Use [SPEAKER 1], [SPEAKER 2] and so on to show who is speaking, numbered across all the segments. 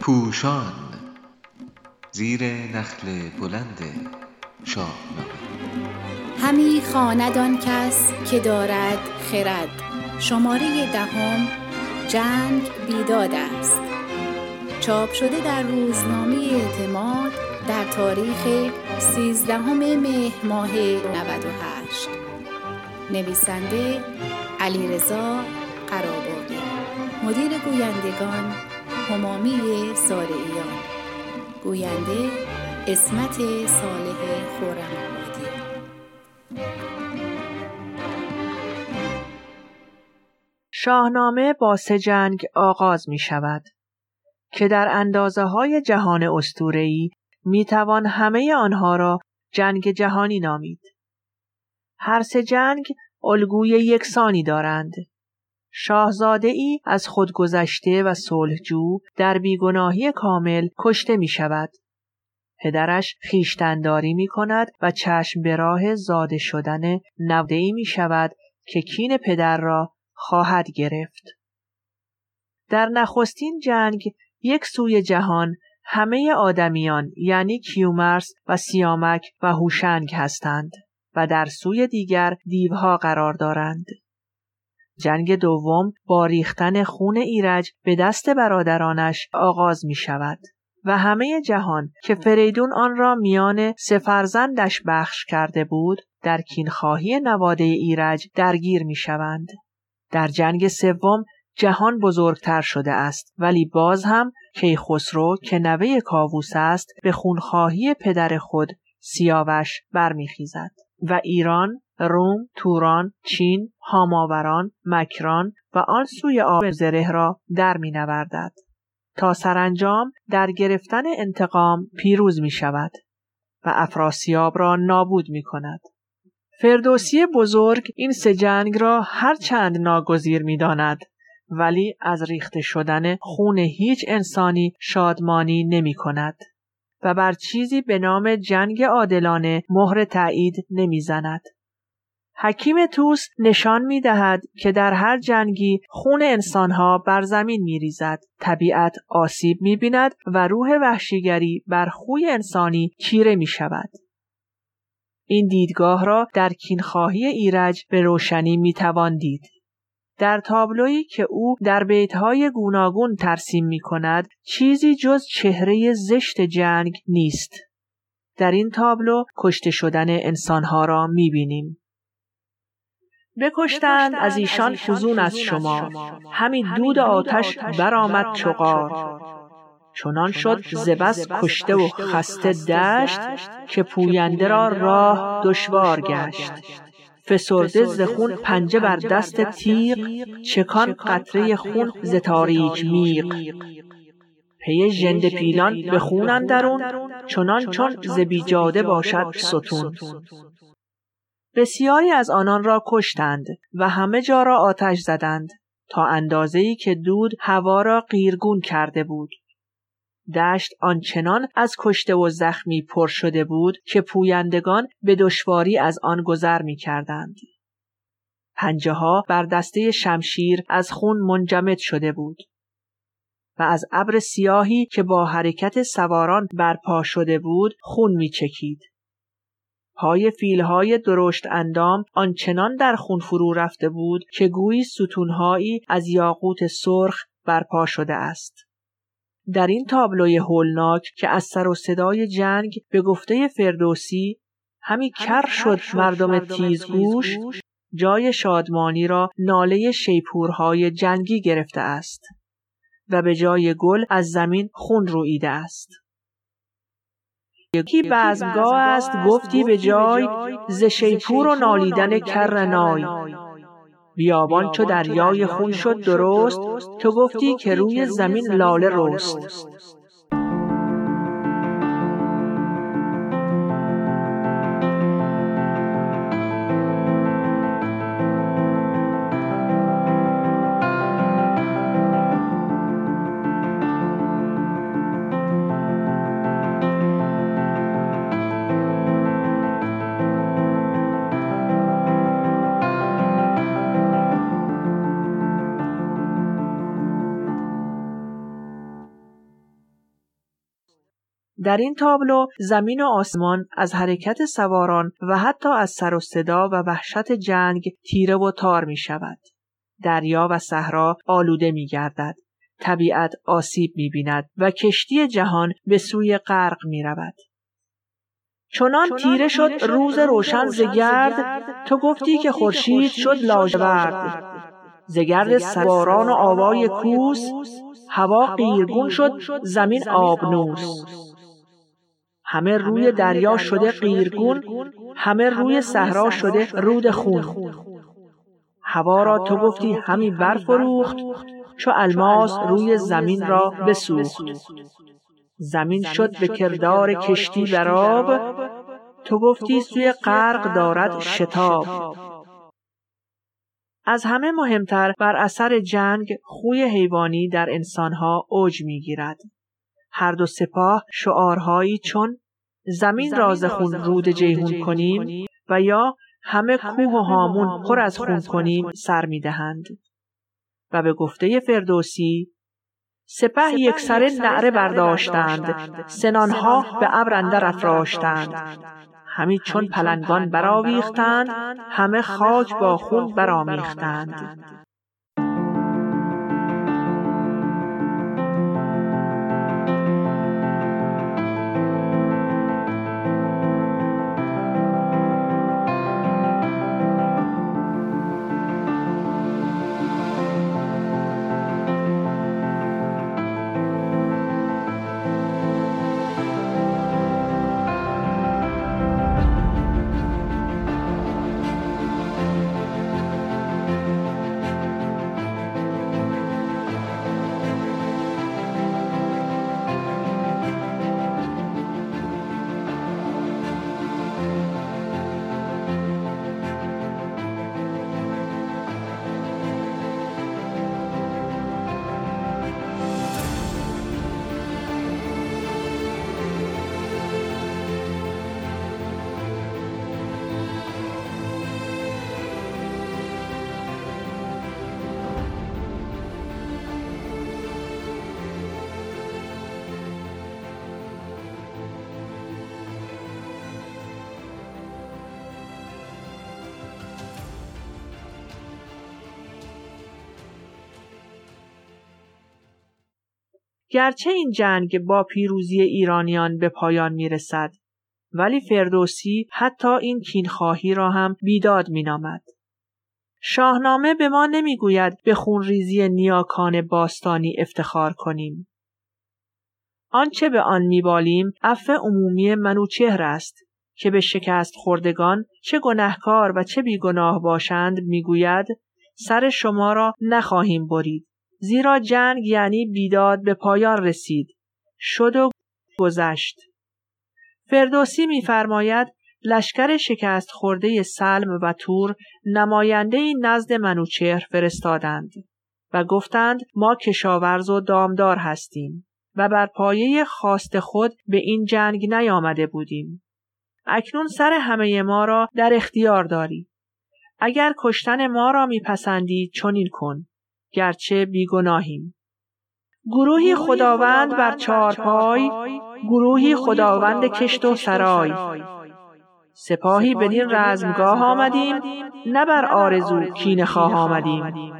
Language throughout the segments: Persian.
[SPEAKER 1] پوشان زیر نخل بلند شاهنامه
[SPEAKER 2] همی خواند کس که دارد خرد. شماره دهم جنگ بیداد است. چاپ شده در روزنامه اعتماد در تاریخ 13 مهر ماه 98 نویسنده علیرضا مدیر گویندگان همامی سارعیان گوینده اسمت صالح خورم
[SPEAKER 3] شاهنامه با سه جنگ آغاز می شود که در اندازه های جهان استورهی می توان همه آنها را جنگ جهانی نامید. هر سه جنگ الگوی یکسانی دارند. شاهزاده ای از خودگذشته و صلحجو در بیگناهی کامل کشته می شود. پدرش خیشتنداری می کند و چشم به راه زاده شدن نوده ای می شود که کین پدر را خواهد گرفت. در نخستین جنگ یک سوی جهان همه آدمیان یعنی کیومرس و سیامک و هوشنگ هستند و در سوی دیگر دیوها قرار دارند. جنگ دوم با ریختن خون ایرج به دست برادرانش آغاز می شود و همه جهان که فریدون آن را میان سفرزندش بخش کرده بود در کینخواهی نواده ایرج درگیر می شوند. در جنگ سوم جهان بزرگتر شده است ولی باز هم کیخسرو که نوه کاووس است به خونخواهی پدر خود سیاوش برمیخیزد و ایران روم، توران، چین، هاماوران، مکران و آن سوی آب زره را در می نوردد. تا سرانجام در گرفتن انتقام پیروز می شود و افراسیاب را نابود می کند. فردوسی بزرگ این سه جنگ را هر چند ناگزیر می داند ولی از ریخته شدن خون هیچ انسانی شادمانی نمی کند و بر چیزی به نام جنگ عادلانه مهر تایید نمی‌زند. حکیم توس نشان می دهد که در هر جنگی خون انسانها بر زمین می ریزد. طبیعت آسیب می بیند و روح وحشیگری بر خوی انسانی چیره می شود. این دیدگاه را در کینخواهی ایرج به روشنی می توان دید. در تابلویی که او در بیتهای گوناگون ترسیم می کند چیزی جز چهره زشت جنگ نیست. در این تابلو کشته شدن انسانها را می بینیم. بکشتند از ایشان فزون از شما. همین دود آتش برآمد چقار چنان شد زبس کشته و خسته دشت که پوینده را راه دشوار گشت. فسرده ز خون پنجه بر دست تیغ چکان قطره خون ز تاریک میغ. پی ژنده پیلان به خون اندرون چنان چون ز بیجاده باشد ستون. بسیاری از آنان را کشتند و همه جا را آتش زدند تا اندازه‌ای که دود هوا را قیرگون کرده بود دشت آنچنان از کشته و زخمی پر شده بود که پویندگان به دشواری از آن گذر می کردند. پنجه ها بر دسته شمشیر از خون منجمد شده بود و از ابر سیاهی که با حرکت سواران برپا شده بود خون می چکید. پای فیلهای درشت اندام آنچنان در خون فرو رفته بود که گویی ستونهایی از یاقوت سرخ برپا شده است. در این تابلوی هولناک که از سر و صدای جنگ به گفته فردوسی همی کر شد مردم تیزگوش جای شادمانی را ناله شیپورهای جنگی گرفته است و به جای گل از زمین خون رویده است. یکی بزمگاه است گفتی به جای ز شیپور و نالیدن کرنای بیابان چو دریای خون شد درست تو گفتی که روی زمین لاله رست. در این تابلو زمین و آسمان از حرکت سواران و حتی از سر و صدا و وحشت جنگ تیره و تار می شود. دریا و صحرا آلوده می گردد. طبیعت آسیب می بیند و کشتی جهان به سوی غرق می رود. چنان تیره شد روز روشن زگرد. تو گفتی که خورشید شد لاجورد. زگرد سواران و آوای کوس. هوا قیرگون شد زمین آبنوس. همه روی دریا شده قیرگون همه روی صحرا شده رود خون. هوا را تو گفتی همی برفروخت چو الماس روی زمین را بسوخت. زمین شد به کردار کشتی براب. تو گفتی سوی غرق دارد شتاب. از همه مهمتر بر اثر جنگ خوی حیوانی در انسانها اوج می‌گیرد. هر دو سپاه شعارهایی چون زمین راز خون رود جیهون کنیم و یا همه کوه و هامون پر از خون کنیم سر می‌دهند. و به گفته فردوسی سپه یک سر نعره برداشتند. سنانها به ابر اندر افراشتند. همی چون پلنگان برآویختند همه خاک با خون برآمیختند. گرچه این جنگ با پیروزی ایرانیان به پایان می رسد ولی فردوسی حتی این کینخواهی را هم بیداد می نامد. شاهنامه به ما نمی‌گوید به خونریزی نیاکان باستانی افتخار کنیم. آنچه به آن میبالیم عفو عمومی منوچهر است که به شکست خوردگان چه گنهکار و چه بیگناه باشند می‌گوید سر شما را نخواهیم برید زیرا جنگ یعنی بیداد به پایان رسید شد و گذشت فردوسی میفرماید لشکر شکست خورده سلم و تور نماینده نزد منوچهر فرستادند و گفتند ما کشاورز و دامدار هستیم و بر پایه خواست خود به این جنگ نیامده بودیم. اکنون سر همه ما را در اختیار داری. اگر کشتن ما را میپسندی چنین کن. گرچه بیگناهیم. گروهی خداوند بر چارپای گروهی خداوند کشت و سرای. سپاهی بدین رزمگاه آمدیم نه بر آرزو کین خواه آمدیم.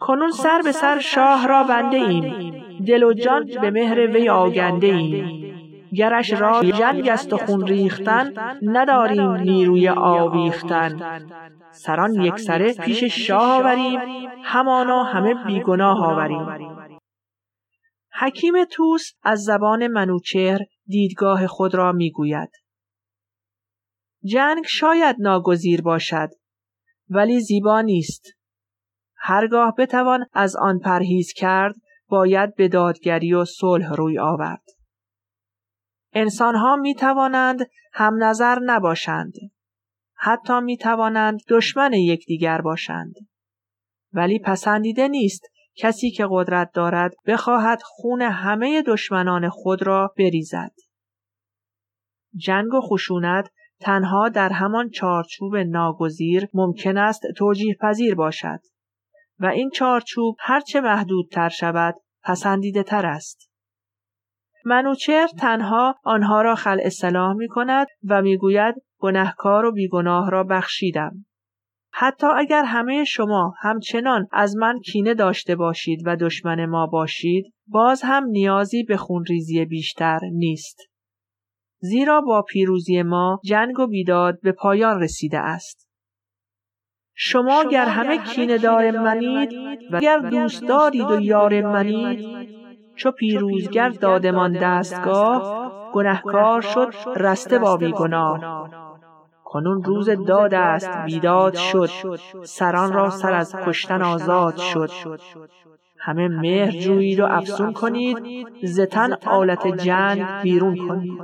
[SPEAKER 3] کنون سر به سر شاه را بنده ایم دل و جان به مهر وی آگنده ایم گرش را جنگ است و خون ریختن نداریم نیروی آویختن. سران یک سره پیش شاه آوریم همانا همه بیگناه آوریم. حکیم توس از زبان منوچهر دیدگاه خود را می‌گوید. جنگ شاید ناگزیر باشد ولی زیبا نیست. هرگاه بتوان از آن پرهیز کرد باید به دادگری و صلح روی آورد. انسانها می توانند هم نظر نباشند حتی می توانند دشمن یکدیگر باشند ولی پسندیده نیست کسی که قدرت دارد بخواهد خون همه دشمنان خود را بریزد جنگ و خشونت تنها در همان چارچوب ناگزیر ممکن است توجیه پذیر باشد و این چارچوب هرچه محدودتر شود پسندیده تر است. منوچهر تنها آنها را خل اصلاح می کند و می‌گوید گنهکار و بیگناه را بخشیدم. حتی اگر همه شما همچنان از من کینه داشته باشید و دشمن ما باشید باز هم نیازی به خونریزی بیشتر نیست. زیرا با پیروزی ما جنگ و بیداد به پایان رسیده است. شما گر همه کینه دار منید و گر دوست دارید و یار منید چو پیروزگر دادمان دستگاه گنهکار شد رسته با بیگناه کنون روز داد است بیداد شد سران را سر از کشتن آزاد شد. همه مهر جویید و افسون کنید زتن آلت جنگ بیرون کنید.